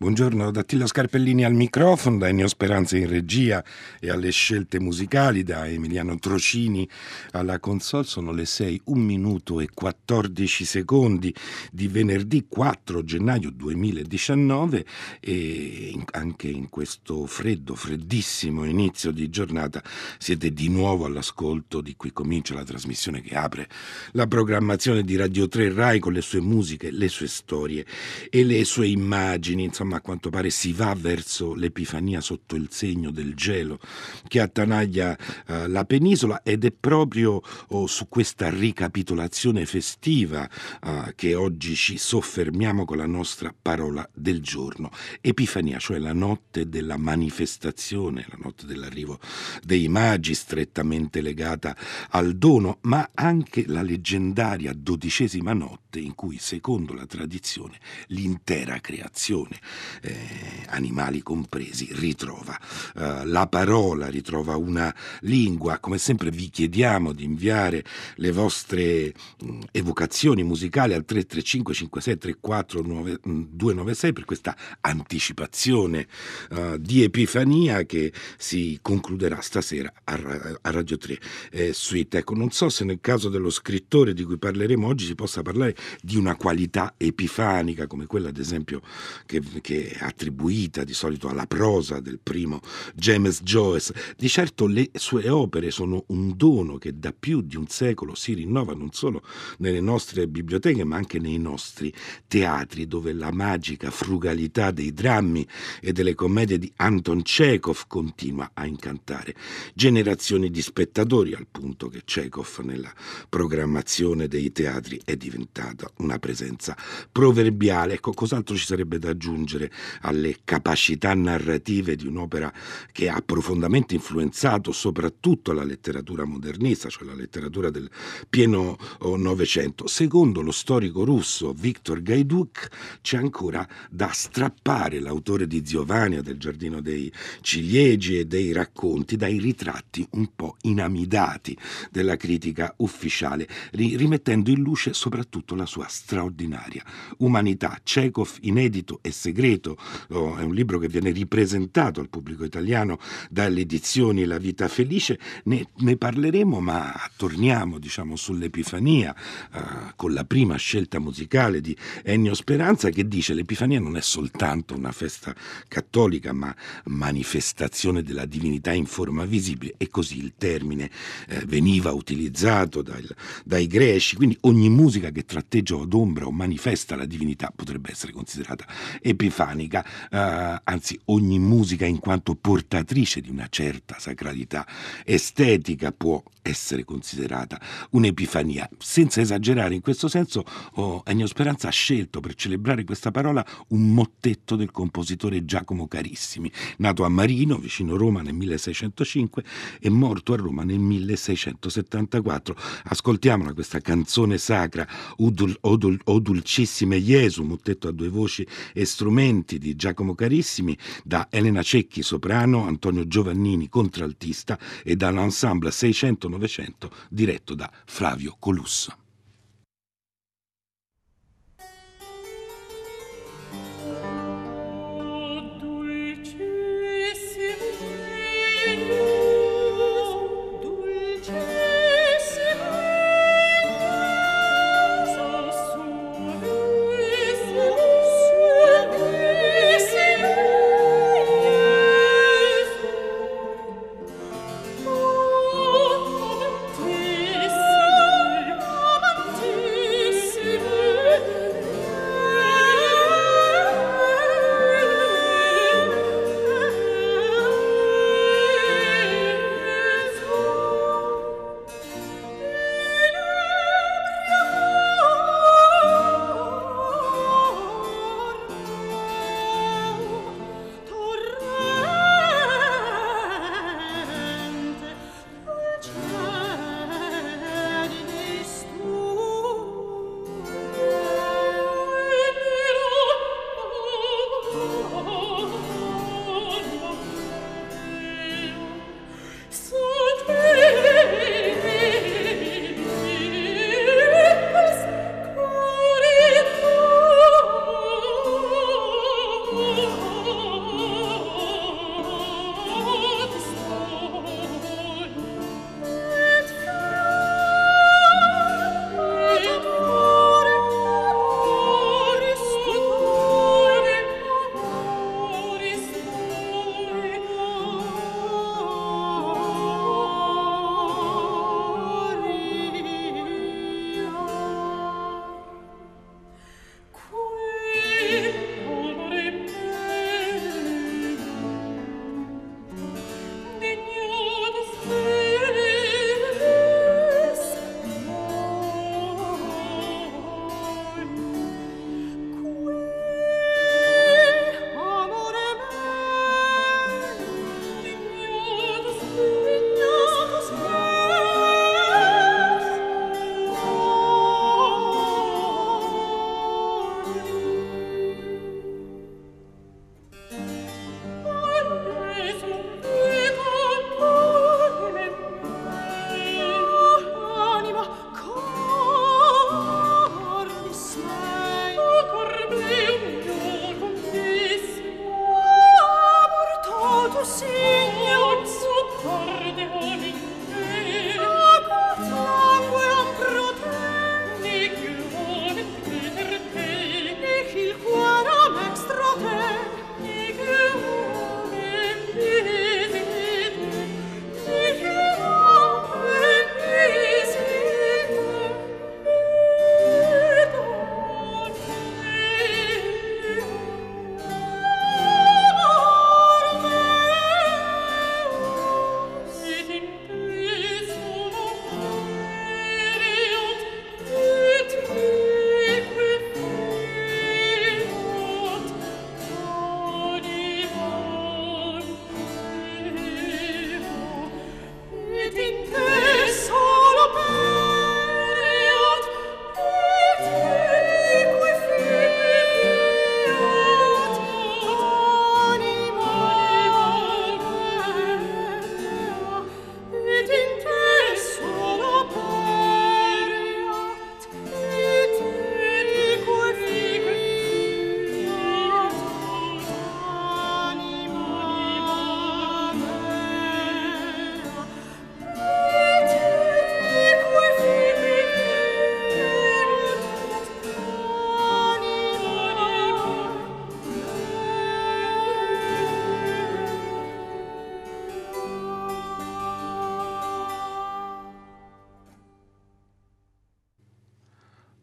Buongiorno da Attila Scarpellini al microfono, da Ennio Speranza in regia e alle scelte musicali, da Emiliano Trocini alla console. Sono le 6, 1 minuto e 14 secondi di venerdì 4 gennaio 2019 e anche in questo freddo, freddissimo inizio di giornata siete di nuovo all'ascolto di qui comincia la trasmissione che apre la programmazione di Radio 3 Rai con le sue musiche, le sue storie e le sue immagini, insomma insomma a quanto pare si va verso l'Epifania sotto il segno del gelo che attanaglia eh, la penisola ed è proprio oh, su questa ricapitolazione festiva eh, che oggi ci soffermiamo con la nostra parola del giorno. Epifania, cioè la notte della manifestazione, la notte dell'arrivo dei magi strettamente legata al dono, ma anche la leggendaria dodicesima notte in cui, secondo la tradizione, l'intera creazione eh, animali compresi, ritrova eh, la parola, ritrova una lingua. Come sempre vi chiediamo di inviare le vostre mh, evocazioni musicali al 335 5634 296 per questa anticipazione uh, di Epifania che si concluderà stasera a, a Radio 3 eh, Suite. Ecco, non so se nel caso dello scrittore di cui parleremo oggi si possa parlare di una qualità epifanica come quella ad esempio che, che è attribuita di solito alla prosa del primo James Joyce. Di certo le sue opere sono un dono che da più di un secolo si rinnova non solo nelle nostre biblioteche ma anche nei nostri teatri dove la magica frugalità dei drammi e delle commedie di Anton Chekhov continua a incantare generazioni di spettatori al punto che Chekhov nella programmazione dei teatri è diventata una presenza proverbiale. Ecco, cos'altro ci sarebbe da aggiungere? Aggiungere alle capacità narrative di un'opera che ha profondamente influenzato soprattutto la letteratura modernista, cioè la letteratura del pieno oh, Novecento. Secondo lo storico russo Viktor Gaiduk c'è ancora da strappare l'autore di Ziovania, del Giardino dei Ciliegi e dei racconti dai ritratti un po' inamidati della critica ufficiale, rimettendo in luce soprattutto la sua straordinaria umanità. Chekhov inedito e segreto segreto, oh, è un libro che viene ripresentato al pubblico italiano dalle edizioni La vita felice, ne, ne parleremo ma torniamo diciamo, sull'Epifania uh, con la prima scelta musicale di Ennio Speranza che dice l'Epifania non è soltanto una festa cattolica ma manifestazione della divinità in forma visibile. E così il termine eh, veniva utilizzato dai, dai greci, quindi ogni musica che tratteggia o adombra o manifesta la divinità potrebbe essere considerata epifania epifanica, eh, anzi ogni musica in quanto portatrice di una certa sacralità estetica può essere considerata un'epifania. Senza esagerare in questo senso, oh, Ennio Speranza ha scelto per celebrare questa parola un mottetto del compositore Giacomo Carissimi, nato a Marino, vicino Roma nel 1605 e morto a Roma nel 1674. Ascoltiamola questa canzone sacra, O, dul, o, dul, o Dulcissime Gesù, mottetto a due voci e strumenti di Giacomo Carissimi, da Elena Cecchi, soprano, Antonio Giovannini, contraltista e dall'ensemble 690 Novecento diretto da Flavio Colusso.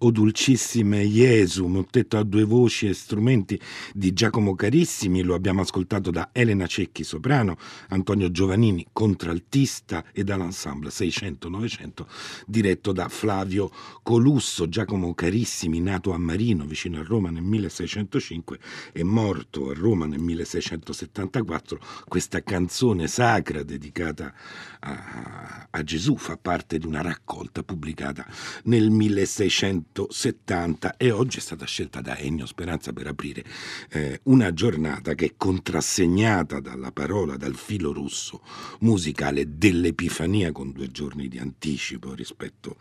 O Dulcissime Jesu, mottetto a due voci e strumenti di Giacomo Carissimi, lo abbiamo ascoltato da Elena Cecchi, soprano, Antonio Giovannini, contraltista e dall'ensemble 600-900, diretto da Flavio Colusso. Giacomo Carissimi, nato a Marino, vicino a Roma nel 1605 e morto a Roma nel 1674, questa canzone sacra dedicata a, a Gesù fa parte di una raccolta pubblicata nel 1670 e oggi è stata scelta da Ennio Speranza per aprire eh, una giornata che è contrassegnata dalla parola, dal filo russo musicale dell'Epifania con due giorni di anticipo rispetto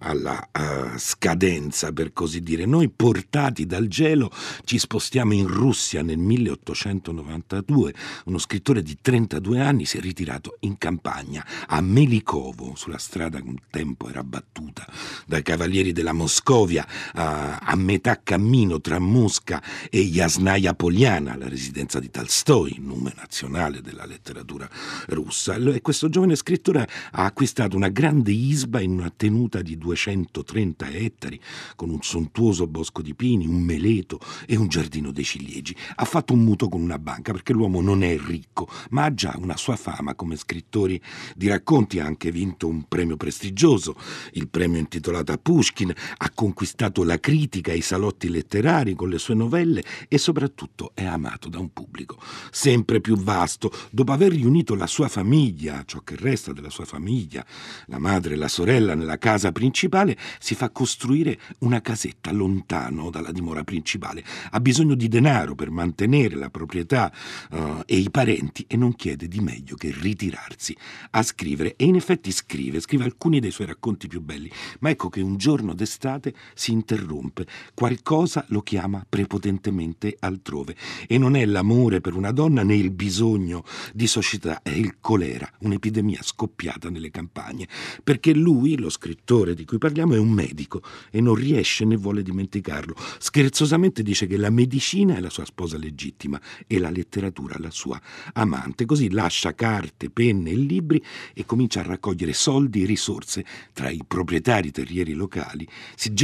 alla uh, scadenza, per così dire. Noi portati dal gelo ci spostiamo in Russia nel 1892. Uno scrittore di 32 anni si è ritirato in campagna a Melikovo, sulla strada che un tempo era battuta dai cavalieri della Moscovia, a, a metà cammino tra Mosca e Yasnaya Poliana, la residenza di Tolstoi, nome nazionale della letteratura russa. E questo giovane scrittore ha acquistato una grande isba in una tenuta di 230 ettari, con un sontuoso bosco di pini, un meleto e un giardino dei ciliegi. Ha fatto un mutuo con una banca perché l'uomo non è ricco, ma ha già una sua fama come scrittore di racconti, ha anche vinto un premio prestigioso, il premio intitolato a Pushkin, ha conquistato la critica e i salotti letterari con le sue novelle e soprattutto è amato da un pubblico sempre più vasto. Dopo aver riunito la sua famiglia, ciò che resta della sua famiglia, la madre e la sorella nella casa principale, si fa costruire una casetta lontano dalla dimora principale. Ha bisogno di denaro per mantenere la proprietà uh, e i parenti e non chiede di meglio che ritirarsi a scrivere. E in effetti scrive, scrive alcuni dei suoi racconti più belli, ma ecco che un giorno d'estate si interrompe. Qualcosa lo chiama prepotentemente altrove e non è l'amore per una donna né il bisogno di società, è il colera, un'epidemia scoppiata nelle campagne, perché lui, lo scrittore di cui parliamo, è un medico e non riesce né vuole dimenticarlo. Scherzosamente dice che la medicina è la sua sposa legittima e la letteratura la sua amante. Così lascia carte, penne e libri e comincia a raccogliere soldi e risorse tra i proprietari terrieri locali,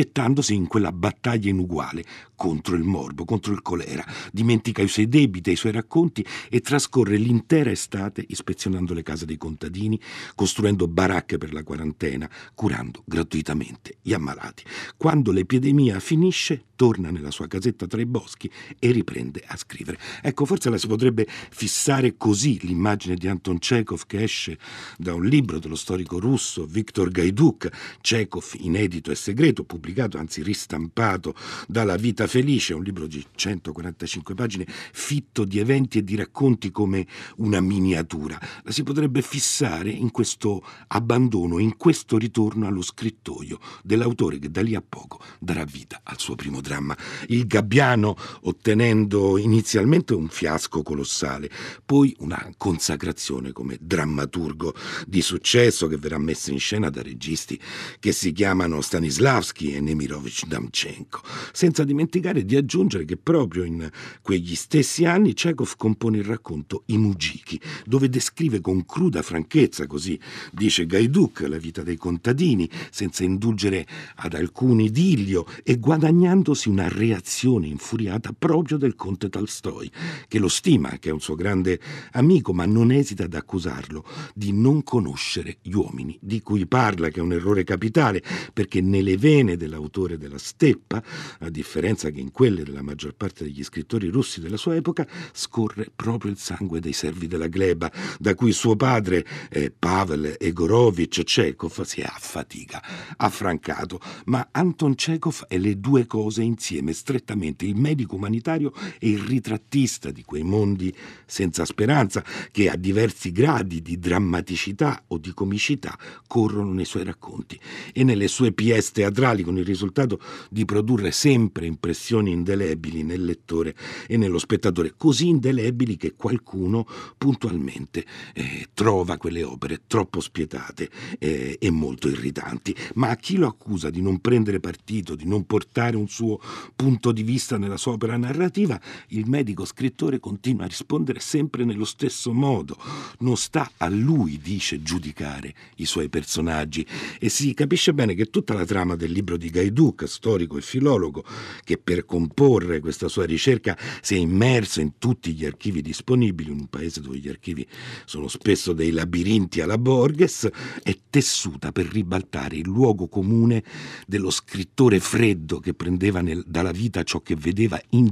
gettandosi in quella battaglia inuguale contro il morbo, contro il colera. Dimentica i suoi debiti e i suoi racconti e trascorre l'intera estate ispezionando le case dei contadini, costruendo baracche per la quarantena, curando gratuitamente gli ammalati. Quando l'epidemia finisce, torna nella sua casetta tra i boschi e riprende a scrivere. Ecco, forse la si potrebbe fissare così l'immagine di Anton Chekhov che esce da un libro dello storico russo Viktor Gaiduk, Chekhov inedito e segreto, pubblicato, anzi ristampato dalla Vita Felice, un libro di 145 pagine, fitto di eventi e di racconti come una miniatura. La si potrebbe fissare in questo abbandono, in questo ritorno allo scrittoio dell'autore che da lì a poco darà vita al suo primo dramma. Il Gabbiano ottenendo inizialmente un fiasco colossale, poi una consacrazione come drammaturgo di successo che verrà messo in scena da registi che si chiamano Stanislavski e Nemirovich Damchenko. Senza dimenticare di aggiungere che proprio in quegli stessi anni Chekhov compone il racconto I Mugiki, dove descrive con cruda franchezza, così dice Gaiduk, la vita dei contadini, senza indulgere ad alcun idillio e guadagnandosi una reazione infuriata proprio del conte Tolstoi, che lo stima, che è un suo grande amico, ma non esita ad accusarlo di non conoscere gli uomini di cui parla, che è un errore capitale, perché nelle vene dell'autore della Steppa, a differenza che in quelle della maggior parte degli scrittori russi della sua epoca, scorre proprio il sangue dei servi della gleba, da cui suo padre, eh, Pavel Egorovich Chekhov, si è a fatica affrancato. Ma Anton Chekhov è le due cose in insieme strettamente il medico umanitario e il ritrattista di quei mondi senza speranza che a diversi gradi di drammaticità o di comicità corrono nei suoi racconti e nelle sue pièce teatrali con il risultato di produrre sempre impressioni indelebili nel lettore e nello spettatore, così indelebili che qualcuno puntualmente eh, trova quelle opere troppo spietate eh, e molto irritanti, ma a chi lo accusa di non prendere partito, di non portare un suo punto di vista nella sua opera narrativa, il medico scrittore continua a rispondere sempre nello stesso modo. Non sta a lui, dice, giudicare i suoi personaggi e si capisce bene che tutta la trama del libro di Gaiduk, storico e filologo, che per comporre questa sua ricerca si è immerso in tutti gli archivi disponibili, in un paese dove gli archivi sono spesso dei labirinti alla Borges, è tessuta per ribaltare il luogo comune dello scrittore freddo che prendeva nel, dalla vita ciò che vedeva in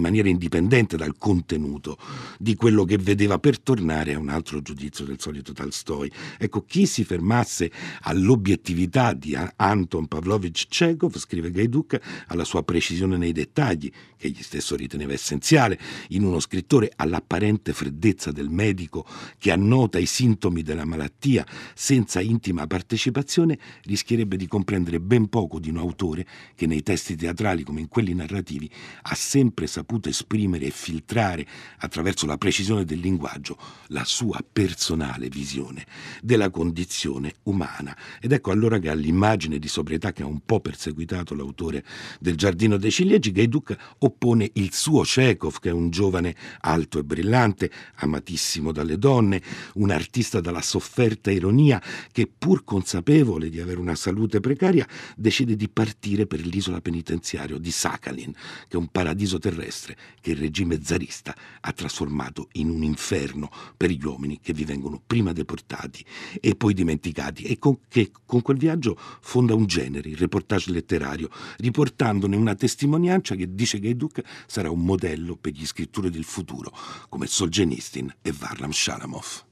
maniera indipendente dal contenuto di quello che vedeva per tornare a un altro giudizio del solito Tolstoi. Ecco, chi si fermasse all'obiettività di Anton Pavlovich Chekhov, scrive Gaiduk, alla sua precisione nei dettagli, che egli stesso riteneva essenziale, in uno scrittore all'apparente freddezza del medico che annota i sintomi della malattia senza intima partecipazione, rischierebbe di comprendere ben poco di un autore che nei testi teatrali come in quelli narrativi ha sempre saputo esprimere e filtrare attraverso la precisione del linguaggio la sua personale visione della condizione umana. Ed ecco allora che all'immagine di sobrietà che ha un po' perseguitato l'autore del Giardino dei Ciliegi, Gaiduk oppone il suo Chekhov, che è un giovane alto e brillante, amatissimo dalle donne, un artista dalla sofferta ironia che pur consapevole di avere una salute precaria decide di partire per l'isola penitenziaria di Sakhalin, che è un paradiso terrestre che il regime zarista ha trasformato in un inferno per gli uomini che vi vengono prima deportati e poi dimenticati e con, che con quel viaggio fonda un genere, il reportage letterario, riportandone una testimonianza che dice che Eduk sarà un modello per gli scrittori del futuro, come Solzhenitsyn e Varlam Shalamov.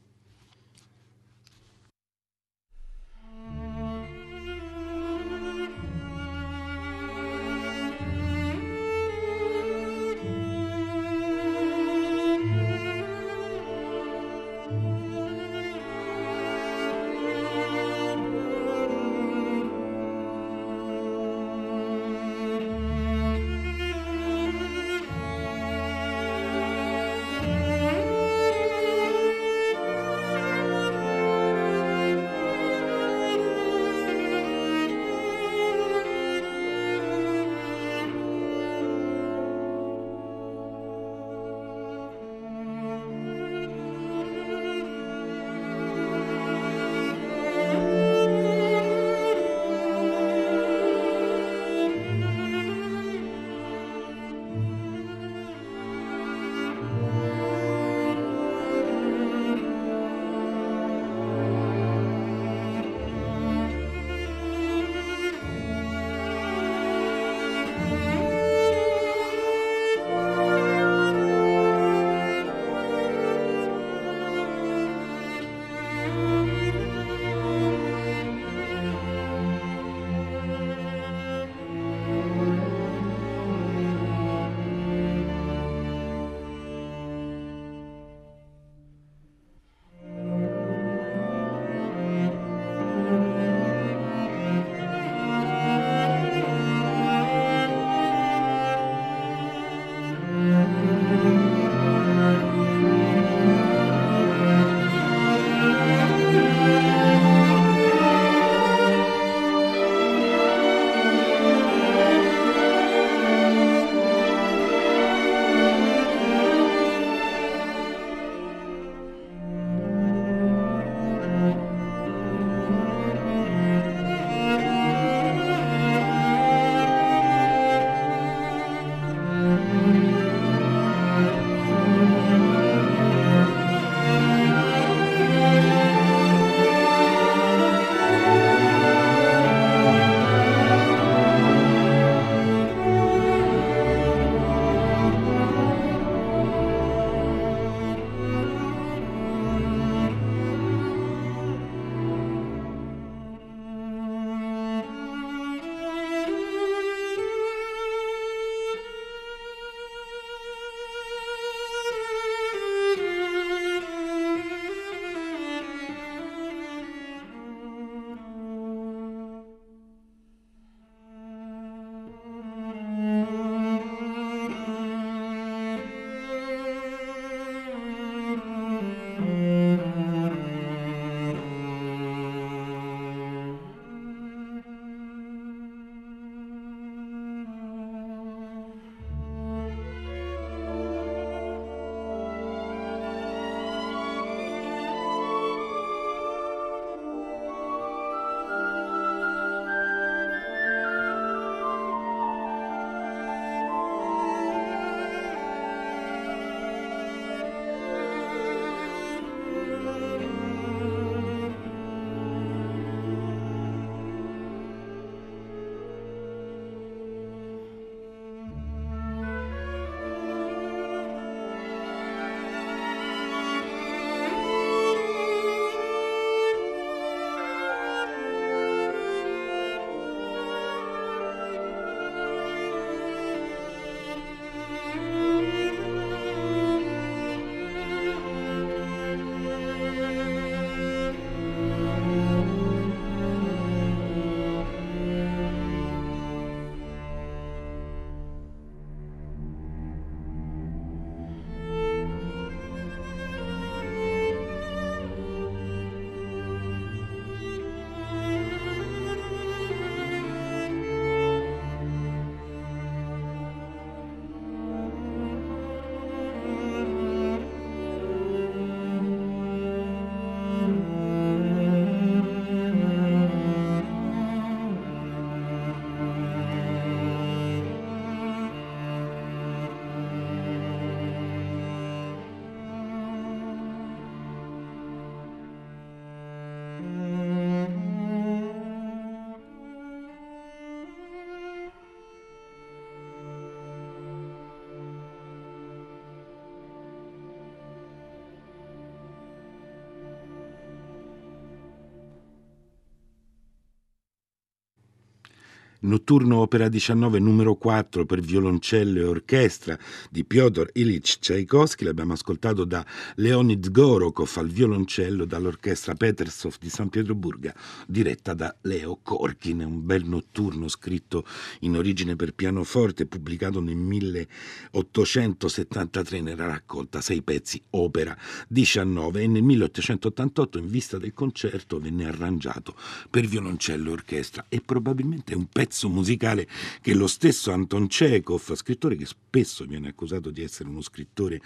Notturno Opera 19 numero 4 per violoncello e orchestra di Pyotr Ilyich Tchaikovsky, l'abbiamo ascoltato da Leonid Gorokov al violoncello dall'orchestra Petersov di San Pietroburga, diretta da Leo Korkin, un bel notturno scritto in origine per pianoforte, pubblicato nel 1873 nella raccolta Sei pezzi opera 19 e nel 1888 in vista del concerto venne arrangiato per violoncello e orchestra. E probabilmente è un pezzo pezzo musicale che lo stesso Anton Chekhov, scrittore che spesso viene accusato di essere uno scrittore,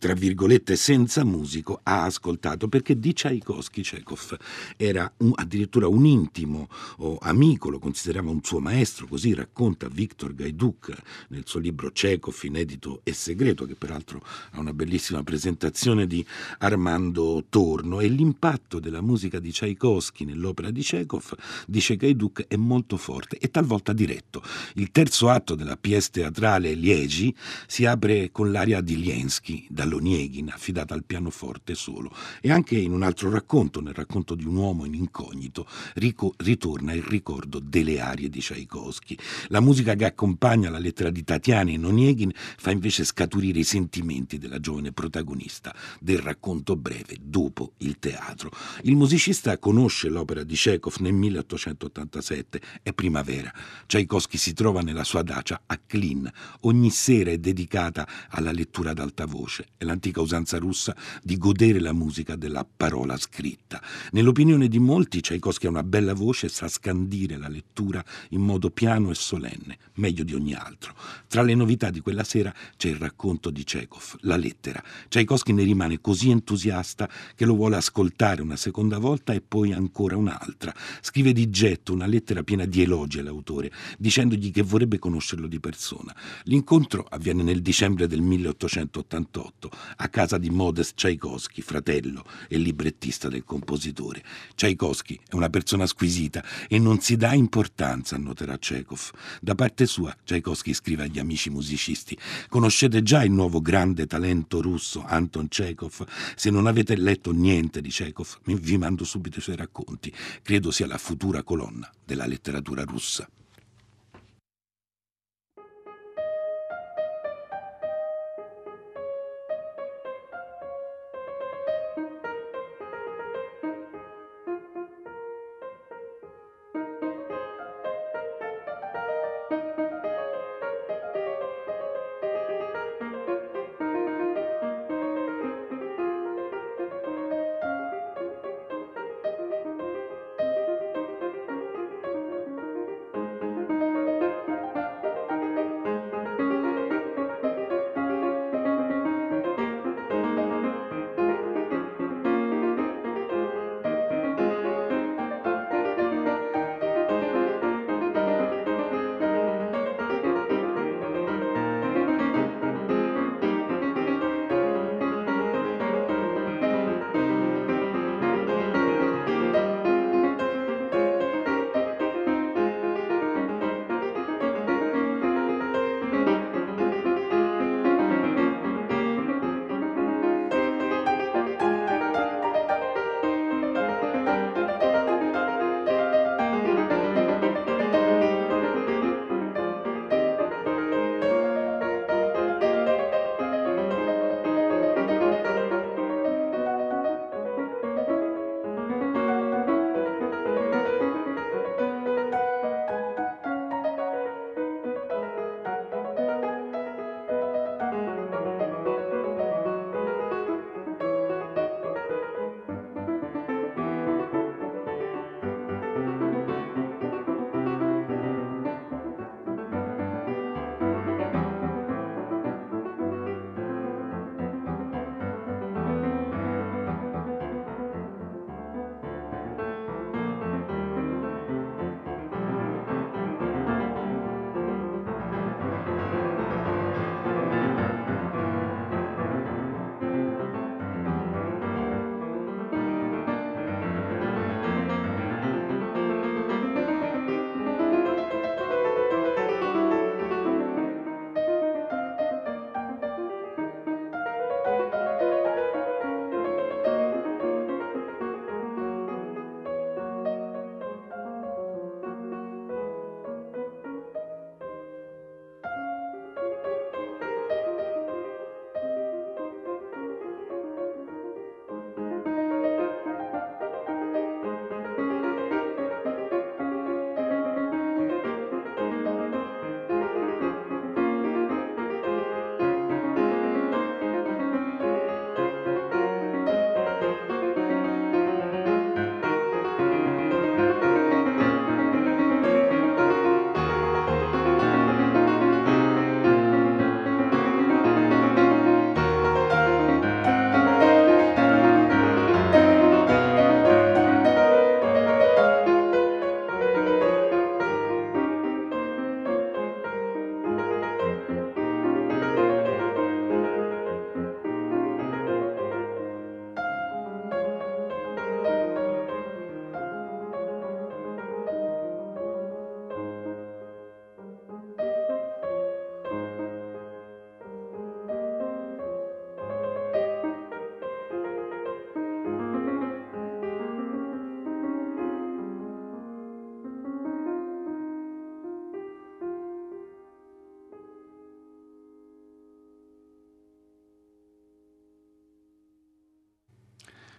tra virgolette, senza musico, ha ascoltato, perché di Tchaikovsky Chekhov era un, addirittura un intimo amico, lo considerava un suo maestro, così racconta Victor Gaiduk nel suo libro Chekhov, inedito e segreto, che peraltro ha una bellissima presentazione di Armando Torno, e l'impatto della musica di Tchaikovsky nell'opera di Chekhov, dice Gaiduk, è molto forte. E talvolta diretto. Il terzo atto della pièce teatrale Liegi si apre con l'aria di Liensky, dall'Onieghin, affidata al pianoforte solo, e anche in un altro racconto, nel racconto di un uomo in incognito, rico- ritorna il ricordo delle arie di Tchaikovsky. La musica che accompagna la lettera di Tatiana in Onieghin fa invece scaturire i sentimenti della giovane protagonista del racconto breve dopo il teatro. Il musicista conosce l'opera di Chekhov nel 1887, è primavera sera. Tchaikovsky si trova nella sua dacia a Klin. Ogni sera è dedicata alla lettura ad alta voce. È l'antica usanza russa di godere la musica della parola scritta. Nell'opinione di molti, Tchaikovsky ha una bella voce e sa scandire la lettura in modo piano e solenne, meglio di ogni altro. Tra le novità di quella sera c'è il racconto di Chekhov, la lettera. Tchaikovsky ne rimane così entusiasta che lo vuole ascoltare una seconda volta e poi ancora un'altra. Scrive di getto una lettera piena di elogi alla l'autore, dicendogli che vorrebbe conoscerlo di persona. L'incontro avviene nel dicembre del 1888 a casa di Modest Tchaikovsky, fratello e librettista del compositore. Tchaikovsky è una persona squisita e non si dà importanza, annoterà Chekhov. Da parte sua, Tchaikovsky scrive agli amici musicisti: Conoscete già il nuovo grande talento russo Anton Chekhov? Se non avete letto niente di Chekhov, vi mando subito i suoi racconti. Credo sia la futura colonna della letteratura russa.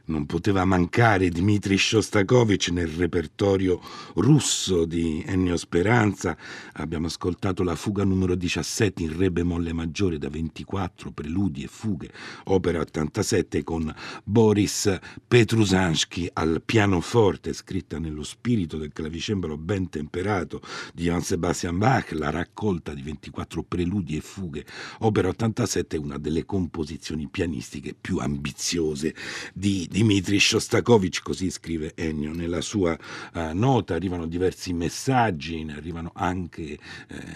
Non poteva mancare Dmitri Shostakovich nel repertorio russo di Ennio Speranza. Abbiamo ascoltato la fuga numero 17 in re bemolle maggiore da 24 preludi e fughe, opera 87 con Boris Petrusansky al pianoforte, scritta nello spirito del clavicembalo ben temperato di Johann Sebastian Bach, la raccolta di 24 preludi e fughe, opera 87 è una delle composizioni pianistiche più ambiziose di Dmitri Shostakovich, così scrive Ennio nella sua uh, nota, arrivano diversi messaggi, ne arrivano anche eh,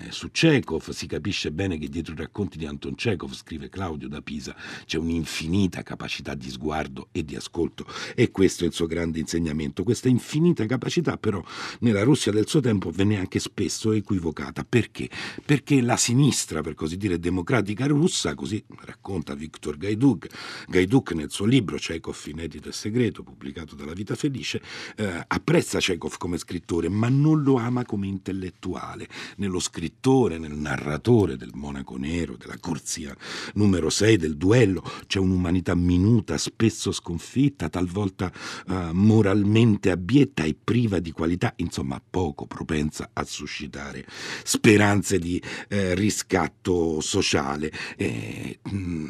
su Chekhov, si capisce bene che dietro i racconti di Anton Chekhov, scrive Claudio da Pisa, c'è un'infinita capacità di sguardo e di ascolto e questo è il suo grande insegnamento. Questa infinita capacità però nella Russia del suo tempo venne anche spesso equivocata. Perché? Perché la sinistra, per così dire, democratica russa, così racconta Viktor Gaiduk, Gaiduk nel suo libro Chekhov in inedito e segreto, pubblicato dalla Vita Felice, eh, apprezza Chekhov come scrittore, ma non lo ama come intellettuale. Nello scrittore, nel narratore del Monaco Nero, della corsia numero 6, del duello, c'è un'umanità minuta, spesso sconfitta, talvolta eh, moralmente abietta e priva di qualità, insomma poco propensa a suscitare speranze di eh, riscatto sociale. Eh,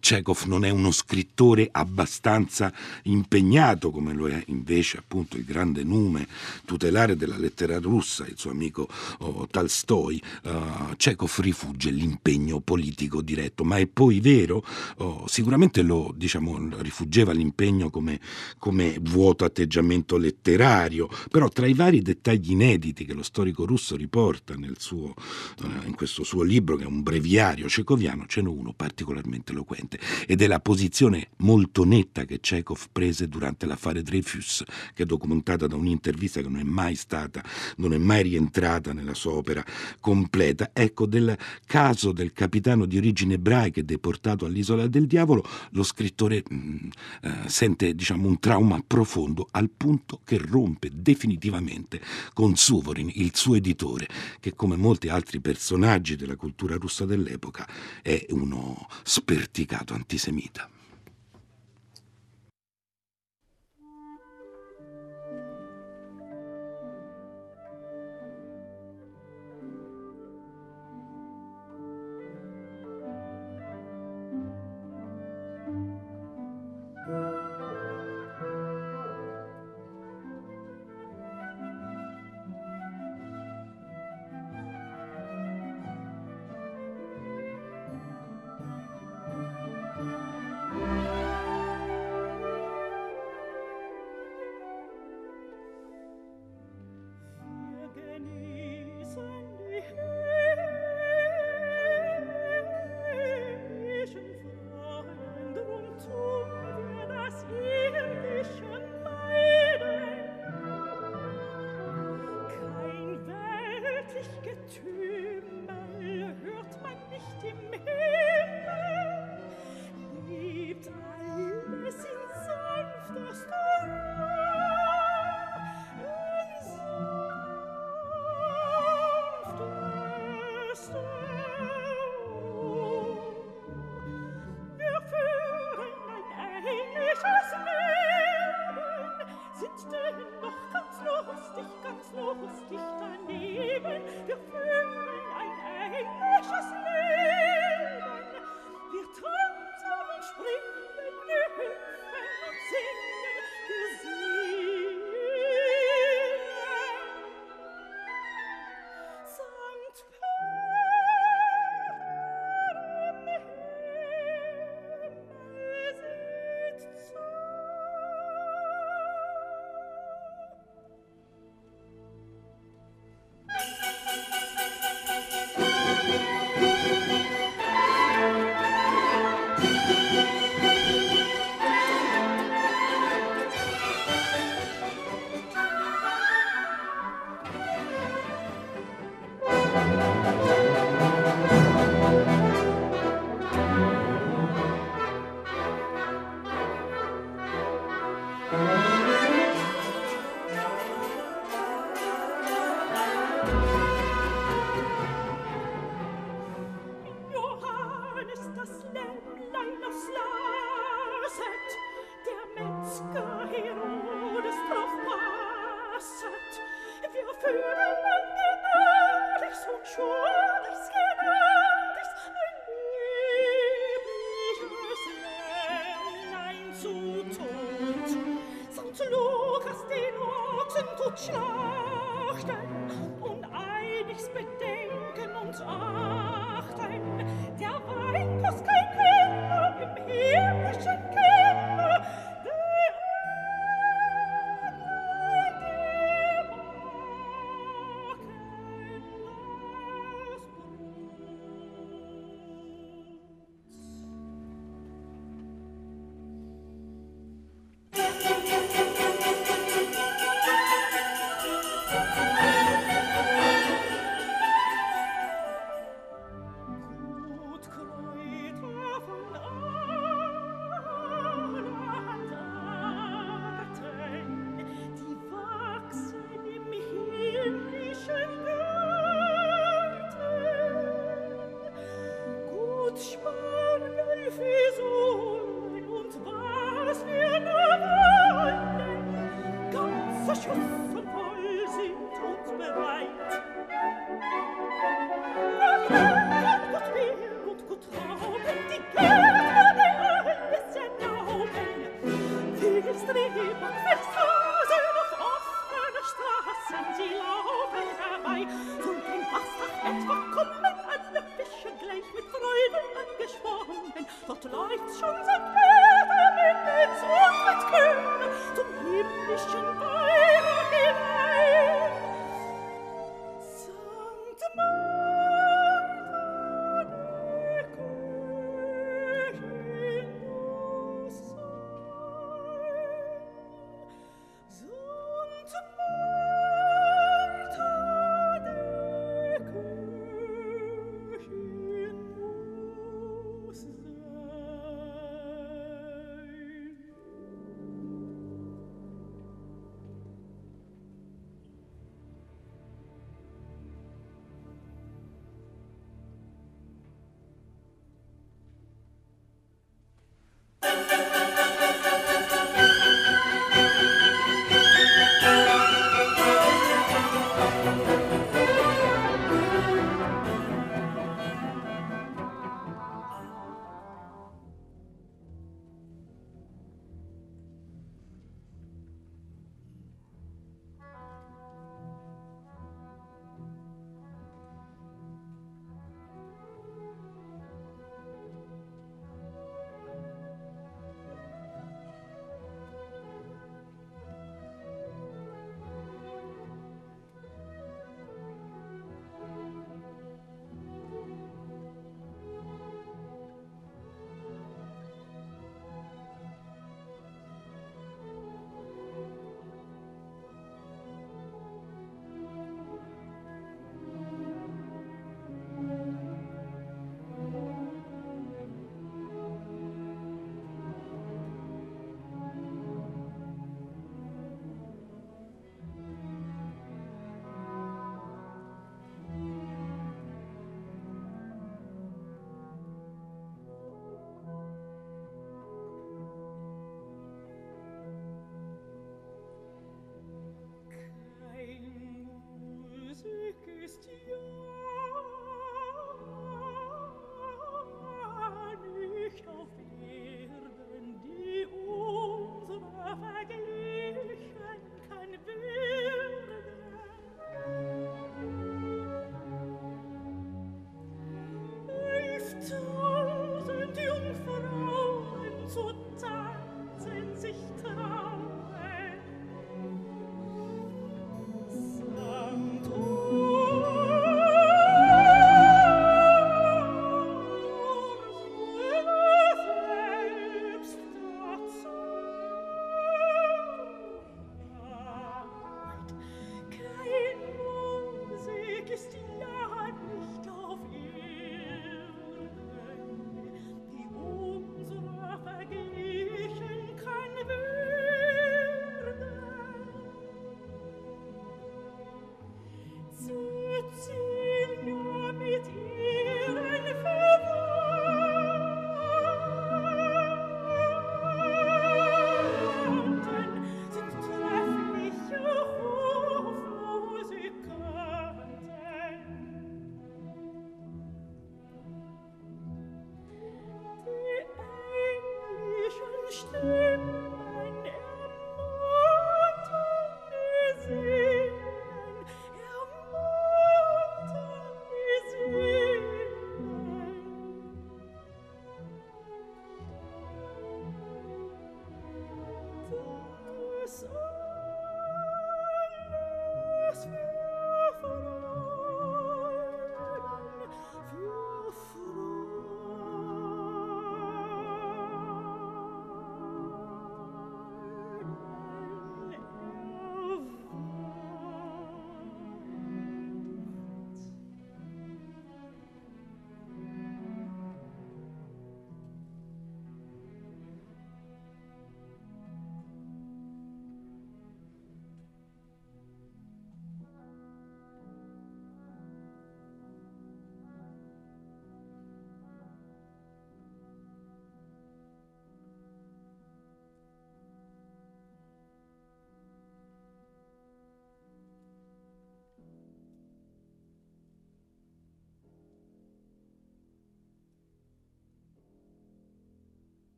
Chekhov non è uno scrittore abbastanza impegnato, come lo è invece appunto il grande nume tutelare della lettera russa, il suo amico oh, Tolstoi, uh, Chekhov rifugge l'impegno politico diretto, ma è poi vero, oh, sicuramente lo diciamo, rifuggeva l'impegno come, come vuoto atteggiamento letterario, però tra i vari dettagli inediti che lo storico russo riporta nel suo, uh, in questo suo libro, che è un breviario cecoviano, ce n'è uno particolarmente eloquente. Ed è la posizione molto netta che Chekhov prese durante l'affare Dreyfus, che è documentata da un'intervista che non è mai stata, non è mai rientrata nella sua opera completa. Ecco, del caso del capitano di origine ebraica deportato all'isola del diavolo, lo scrittore mh, mm, eh, sente diciamo, un trauma profondo al punto che rompe definitivamente con Suvorin, il suo editore, che come molti altri personaggi della cultura russa dell'epoca è uno sperticato antisemita.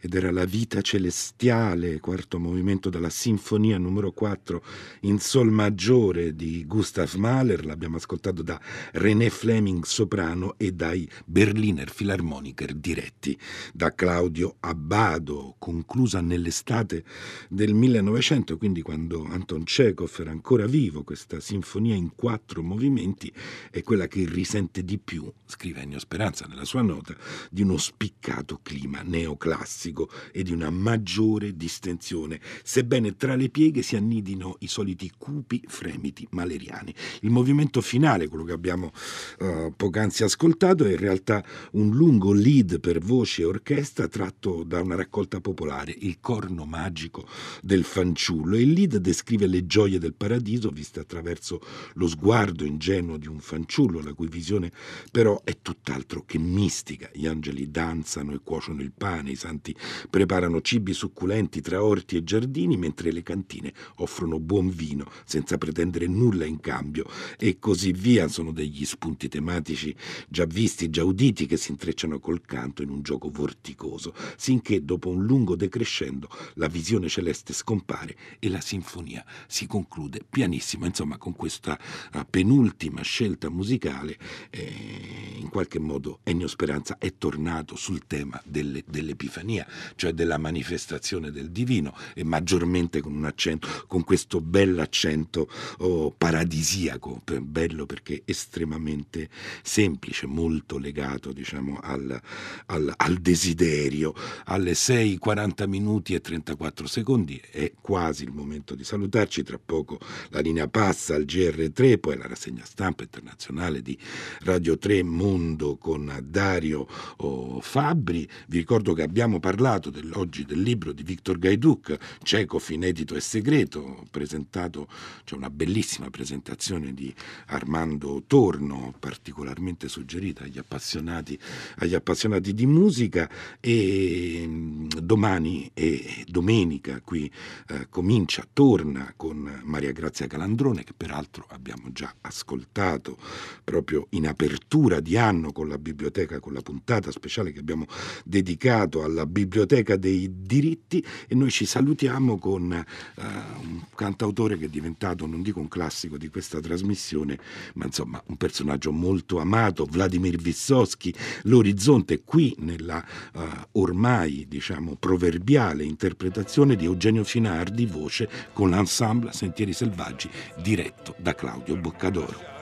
Ed era la vita celestiale, quarto movimento della sinfonia numero 4 in sol maggiore di Gustav Mahler, l'abbiamo ascoltato da René Fleming soprano e dai Berliner Philharmoniker diretti da Claudio Abbado, conclusa nell'estate del 1900, quindi quando Anton Chekhov era ancora vivo, questa sinfonia in quattro movimenti è quella che risente di più, scrive Ennio Speranza nella sua nota, di uno spiccato clima neoclassico classico e di una maggiore distensione, sebbene tra le pieghe si annidino i soliti cupi fremiti maleriani. Il movimento finale, quello che abbiamo uh, poc'anzi ascoltato, è in realtà un lungo lead per voce e orchestra tratto da una raccolta popolare, Il corno magico del fanciullo. il lead descrive le gioie del paradiso viste attraverso lo sguardo ingenuo di un fanciullo, la cui visione però è tutt'altro che mistica. Gli angeli danzano e cuociono il pane, i santi preparano cibi succulenti tra orti e giardini, mentre le cantine offrono buon vino senza pretendere nulla in cambio e così via. Sono degli spunti tematici già visti, già uditi, che si intrecciano col canto in un gioco vorticoso, sinché dopo un lungo decrescendo la visione celeste scompare e la sinfonia si conclude pianissima. Insomma, con questa uh, penultima scelta musicale, eh, in qualche modo Ennio Speranza è tornato sul tema delle, dell'Epifania, cioè della manifestazione del divino e maggiormente con un accento, con questo bell'accento oh, paradisiaco, bello perché estremamente semplice, molto legato diciamo al, al, al desiderio. Alle 6, 40 minuti e 34 secondi è quasi il momento di salutarci, tra poco la linea passa al GR3, poi la rassegna stampa internazionale di Radio 3 Mondo con Dario oh, Fabbri. Vi ricordo che abbiamo parlato parlato del, oggi del libro di Victor Gaiduc, Chekhov inedito e segreto, presentato, c'è una bellissima presentazione di Armando Torno, particolarmente suggerita agli appassionati, agli appassionati di musica e mm, domani e domenica qui eh, comincia, torna con Maria Grazia Calandrone che peraltro abbiamo già ascoltato proprio in apertura di anno con la biblioteca, con la puntata speciale che abbiamo dedicato alla biblioteca biblioteca dei diritti e noi ci salutiamo con uh, un cantautore che è diventato, non dico un classico di questa trasmissione, ma insomma un personaggio molto amato, Vladimir Vysotsky, l'orizzonte qui nella uh, ormai diciamo proverbiale interpretazione di Eugenio Finardi, voce con l'ensemble Sentieri Selvaggi diretto da Claudio Boccadoro.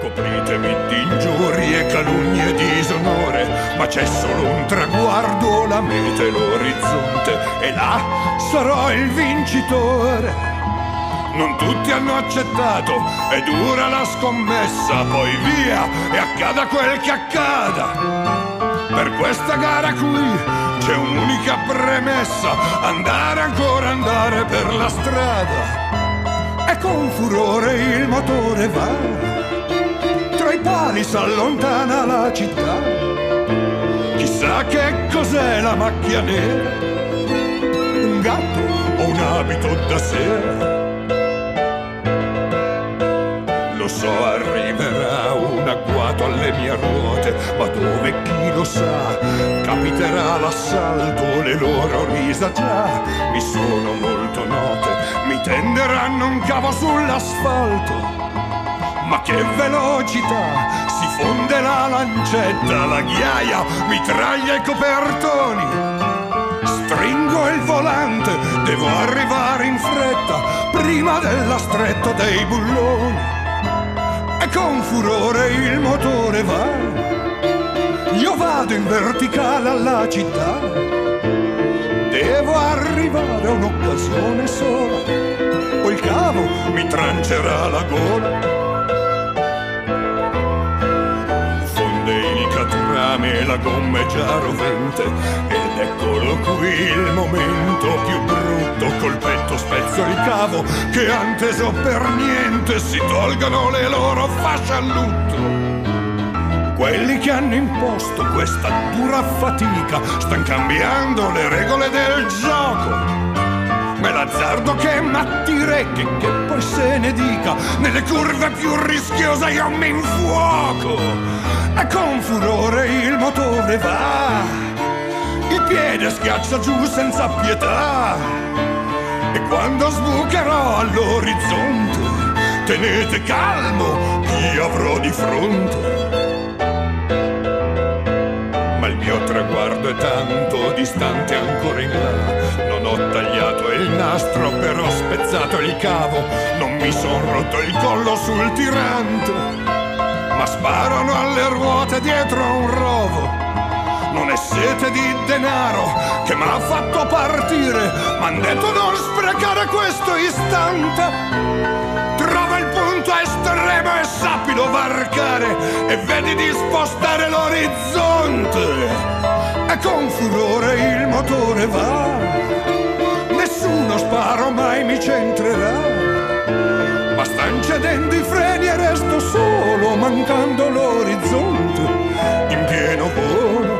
Copritemi di ingiurie, calunnie e disonore, ma c'è solo un traguardo, la meta e l'orizzonte, e là sarò il vincitore. Non tutti hanno accettato, è dura la scommessa, poi via e accada quel che accada. Per questa gara qui c'è un'unica premessa, andare ancora andare per la strada. Con furore il motore va tra i pali s'allontana la città. Chissà che cos'è la macchia nera gatto o un abito da sera. Lo so, arriverà un agguato alle mie ruote, ma dove chi lo sa? Capiterà l'assalto, le loro risa già mi sono molto note, mi tenderanno un cavo sull'asfalto. Ma che velocità! Si fonde la lancetta, la ghiaia, mitraglia e copertoni. Stringo il volante, devo arrivare in fretta, prima della stretta dei bulloni. E con furore il motore va. Io vado in verticale alla città. Devo arrivare a un'occasione sola, o il cavo mi trancerà la gola. rame la gomma è già rovente ed eccolo qui il momento più brutto col petto spezzo il cavo che anteso per niente si tolgano le loro fasce a lutto. Quelli che hanno imposto questa dura fatica stanno cambiando le regole del gioco. Ma l'azzardo che m'attirecchi che poi se ne dica nelle curve più rischiose io mi infuoco. E con furore il motore va, il piede schiaccia giù senza pietà. E quando sbucherò all'orizzonte tenete calmo chi avrò di fronte. Ma il mio traguardo è tanto distante ancora in là, non ho tagliato il nastro però spezzato il cavo, non mi son rotto il collo sul tirante ma sparano alle ruote dietro un rovo. Non è sete di denaro che mi ha fatto partire, m'han detto non sprecare questo istante sapido varcare e vedi di spostare l'orizzonte. E con furore il motore va nessuno sparo mai mi centrerà. Ma stan cedendo i freni e resto solo mancando l'orizzonte in pieno volo.